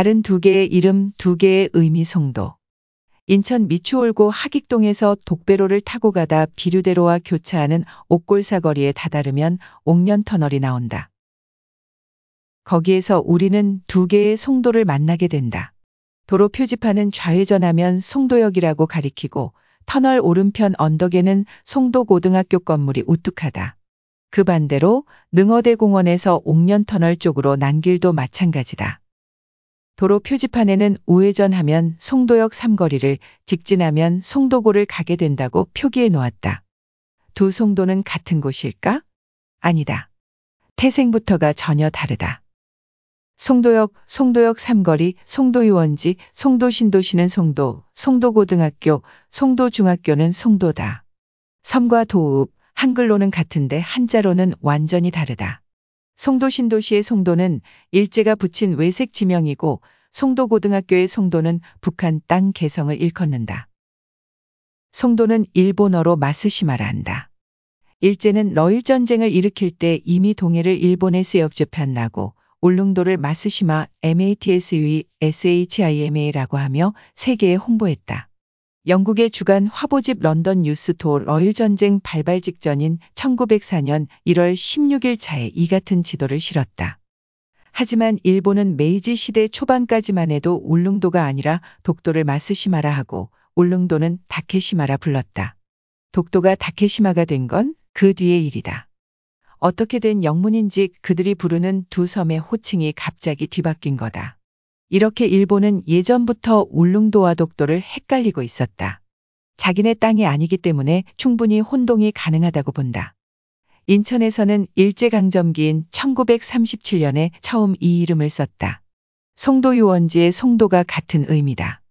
다른 두 개의 이름, 두 개의 의미 송도. 인천 미추홀고 하익동에서 독배로를 타고 가다 비류대로와 교차하는 옥골사거리에 다다르면 옥년터널이 나온다. 거기에서 우리는 두 개의 송도를 만나게 된다. 도로 표지판은 좌회전하면 송도역이라고 가리키고 터널 오른편 언덕에는 송도 고등학교 건물이 우뚝하다. 그 반대로 능어대 공원에서 옥년터널 쪽으로 난 길도 마찬가지다. 도로 표지판에는 우회전하면 송도역 삼거리를 직진하면 송도고를 가게 된다고 표기해 놓았다. 두 송도는 같은 곳일까? 아니다. 태생부터가 전혀 다르다. 송도역, 송도역 삼거리, 송도유원지, 송도신도시는 송도, 송도고등학교, 송도중학교는 송도다. 섬과 도읍, 한글로는 같은데 한자로는 완전히 다르다. 송도 신도시의 송도는 일제가 붙인 외색 지명이고 송도고등학교의 송도는 북한 땅 개성을 일컫는다. 송도는 일본어로 마스시마라 한다. 일제는 러일 전쟁을 일으킬 때 이미 동해를 일본에 나고 울릉도를 마스시마 MATSUE SHIMA라고 하며 세계에 홍보했다. 영국의 주간 화보집 런던 뉴스토 러일 전쟁 발발 직전인 1904년 1월 16일 차에 이 같은 지도를 실었다. 하지만 일본은 메이지 시대 초반까지만 해도 울릉도가 아니라 독도를 마스시마라 하고 울릉도는 다케시마라 불렀다. 독도가 다케시마가 된 건 그 뒤의 일이다. 어떻게 된 영문인지 그들이 부르는 두 섬의 호칭이 갑자기 뒤바뀐 거다. 이렇게 일본은 예전부터 울릉도와 독도를 헷갈리고 있었다. 자기네 땅이 아니기 때문에 충분히 혼동이 가능하다고 본다. 인천에서는 일제강점기인 1937년에 처음 이 이름을 썼다. 송도유원지의 송도가 같은 의미다.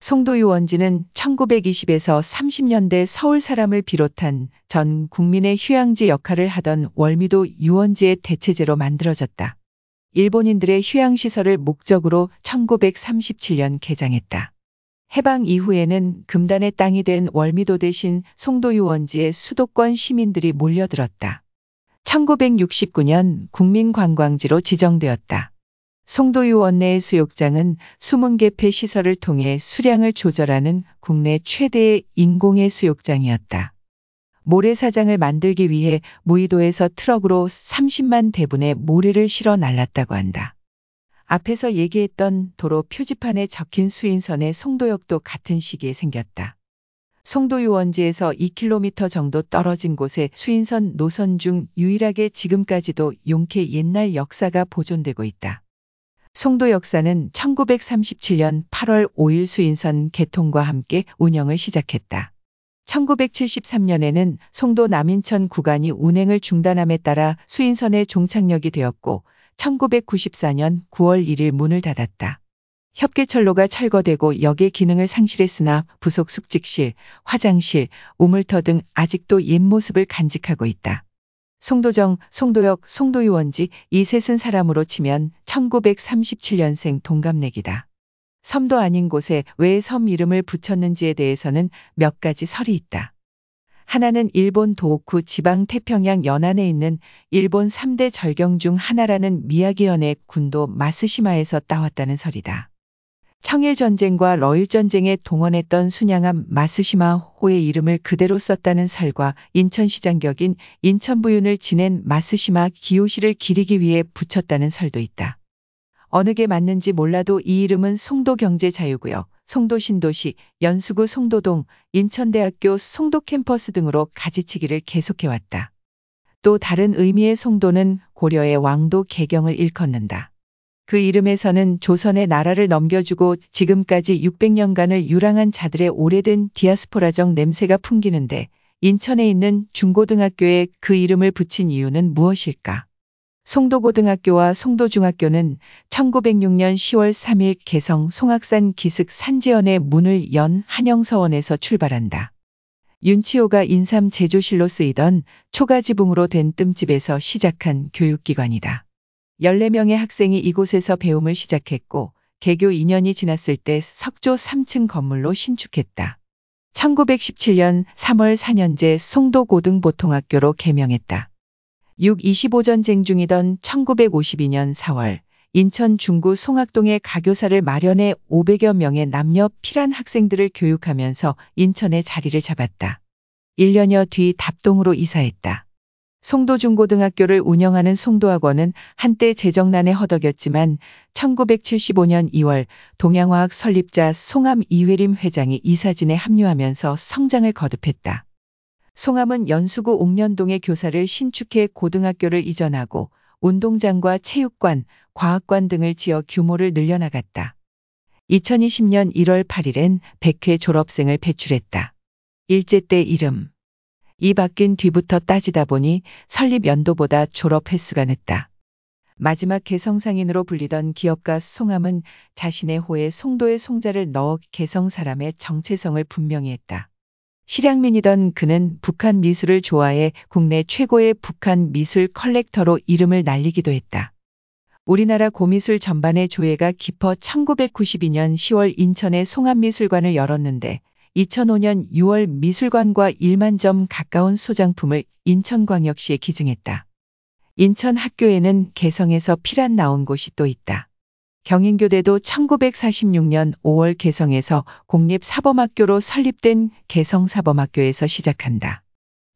송도유원지는 1920에서 30년대 서울 사람을 비롯한 전 국민의 휴양지 역할을 하던 월미도 유원지의 대체제로 만들어졌다. 일본인들의 휴양시설을 목적으로 1937년 개장했다. 해방 이후에는 금단의 땅이 된 월미도 대신 송도유원지에 수도권 시민들이 몰려들었다. 1969년 국민관광지로 지정되었다. 송도유원 내의 수욕장은 숨은 개폐 시설을 통해 수량을 조절하는 국내 최대의 인공의 수욕장이었다. 모래사장을 만들기 위해 무의도에서 트럭으로 30만 대분의 모래를 실어 날랐다고 한다. 앞에서 얘기했던 도로 표지판에 적힌 수인선의 송도역도 같은 시기에 생겼다. 송도 유원지에서 2km 정도 떨어진 곳에 수인선 노선 중 유일하게 지금까지도 용케 옛날 역사가 보존되고 있다. 송도 역사는 1937년 8월 5일 수인선 개통과 함께 운영을 시작했다. 1973년에는 송도 남인천 구간이 운행을 중단함에 따라 수인선의 종착역이 되었고 1994년 9월 1일 문을 닫았다. 협계철로가 철거되고 역의 기능을 상실했으나 부속 숙직실, 화장실, 우물터 등 아직도 옛 모습을 간직하고 있다. 송도정, 송도역, 송도유원지 이 셋은 사람으로 치면 1937년생 동갑내기다. 섬도 아닌 곳에 왜 섬 이름을 붙였는지에 대해서는 몇 가지 설이 있다. 하나는 일본 도호쿠 지방 태평양 연안에 있는 일본 3대 절경 중 하나라는 미야기현의 군도 마스시마에서 따왔다는 설이다. 청일전쟁과 러일전쟁에 동원했던 순양함 마스시마 호의 이름을 그대로 썼다는 설과 인천시장 격인 인천부윤을 지낸 마스시마 기요시를 기리기 위해 붙였다는 설도 있다. 어느 게 맞는지 몰라도 이 이름은 송도경제자유구역, 송도신도시, 연수구 송도동, 인천대학교 송도 캠퍼스 등으로 가지치기를 계속해왔다. 또 다른 의미의 송도는 고려의 왕도 개경을 일컫는다. 그 이름에서는 조선의 나라를 넘겨주고 지금까지 600년간을 유랑한 자들의 오래된 디아스포라적 냄새가 풍기는데 인천에 있는 중고등학교에 그 이름을 붙인 이유는 무엇일까? 송도고등학교와 송도중학교는 1906년 10월 3일 개성 송악산 기슭 산지연의 문을 연 한영서원에서 출발한다. 윤치호가 인삼 제조실로 쓰이던 초가지붕으로 된 뜸집에서 시작한 교육기관이다. 14명의 학생이 이곳에서 배움을 시작했고 개교 2년이 지났을 때 석조 3층 건물로 신축했다. 1917년 3월 4년제 송도고등보통학교로 개명했다. 6.25 전쟁 중이던 1952년 4월 인천 중구 송악동에 가교사를 마련해 500여 명의 남녀 필한 학생들을 교육하면서 인천에 자리를 잡았다. 1년여 뒤 답동으로 이사했다. 송도중고등학교를 운영하는 송도학원은 한때 재정난에 허덕였지만 1975년 2월 동양화학 설립자 송암 이회림 회장이 이사진에 합류하면서 성장을 거듭했다. 송암은 연수구 옥년동의 교사를 신축해 고등학교를 이전하고 운동장과 체육관, 과학관 등을 지어 규모를 늘려나갔다. 2020년 1월 8일엔 100회 졸업생을 배출했다. 일제 때 이름. 이 바뀐 뒤부터 따지다 보니 설립 연도보다 졸업 횟수가 늦다. 마지막 개성상인으로 불리던 기업가 송암은 자신의 호에 송도의 송자를 넣어 개성 사람의 정체성을 분명히 했다. 실향민이던 그는 북한 미술을 좋아해 국내 최고의 북한 미술 컬렉터로 이름을 날리기도 했다. 우리나라 고미술 전반의 조예가 깊어 1992년 10월 인천의 송암미술관을 열었는데 2005년 6월 미술관과 1만 점 가까운 소장품을 인천광역시에 기증했다. 인천 학교에는 개성에서 피란 나온 곳이 또 있다. 경인교대도 1946년 5월 개성에서 공립사범학교로 설립된 개성사범학교에서 시작한다.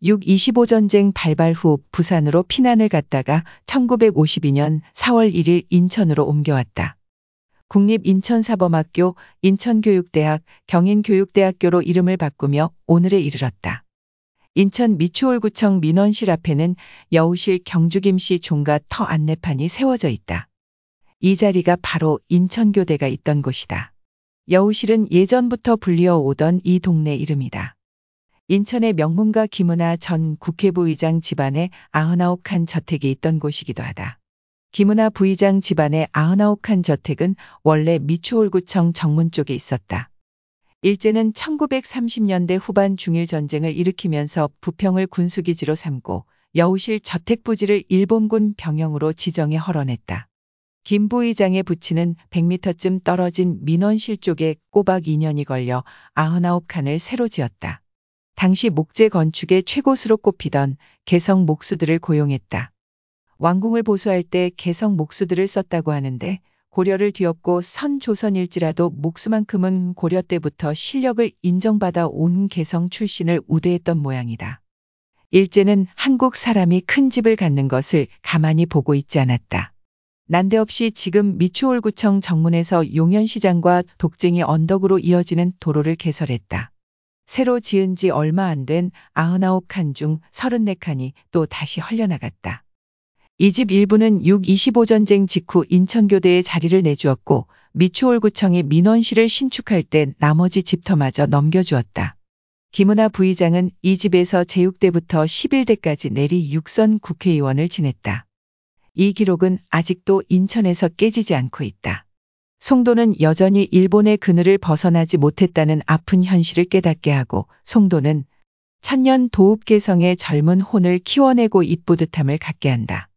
6.25 전쟁 발발 후 부산으로 피난을 갔다가 1952년 4월 1일 인천으로 옮겨왔다. 국립인천사범학교, 인천교육대학, 경인교육대학교로 이름을 바꾸며 오늘에 이르렀다. 인천 미추홀구청 민원실 앞에는 여우실 경주김씨 종가 터 안내판이 세워져 있다. 이 자리가 바로 인천교대가 있던 곳이다. 여우실은 예전부터 불리어 오던 이 동네 이름이다. 인천의 명문가 김은하 전 국회부의장 집안에 99칸 저택이 있던 곳이기도 하다. 김은하 부의장 집안의 99칸 저택은 원래 미추홀구청 정문 쪽에 있었다. 일제는 1930년대 후반 중일 전쟁을 일으키면서 부평을 군수기지로 삼고 여우실 저택 부지를 일본군 병영으로 지정해 허런했다. 김 부의장의 부치는 100m쯤 떨어진 민원실 쪽에 꼬박 2년이 걸려 99칸을 새로 지었다. 당시 목재 건축의 최고수로 꼽히던 개성 목수들을 고용했다. 왕궁을 보수할 때 개성 목수들을 썼다고 하는데 고려를 뒤엎고 선 조선일지라도 목수만큼은 고려 때부터 실력을 인정받아 온 개성 출신을 우대했던 모양이다. 일제는 한국 사람이 큰 집을 갖는 것을 가만히 보고 있지 않았다. 난데없이 지금 미추홀구청 정문에서 용현시장과 독쟁이 언덕으로 이어지는 도로를 개설했다. 새로 지은 지 얼마 안 된 99칸 중 34칸이 또 다시 헐려나갔다. 이 집 일부는 6.25 전쟁 직후 인천교대에 자리를 내주었고 미추홀구청이 민원실을 신축할 때 나머지 집터마저 넘겨주었다. 김은하 부의장은 이 집에서 제6대부터 11대까지 내리 육선 국회의원을 지냈다. 이 기록은 아직도 인천에서 깨지지 않고 있다. 송도는 여전히 일본의 그늘을 벗어나지 못했다는 아픈 현실을 깨닫게 하고 송도는 천년 도읍 개성의 젊은 혼을 키워내고 이쁘듯함을 갖게 한다.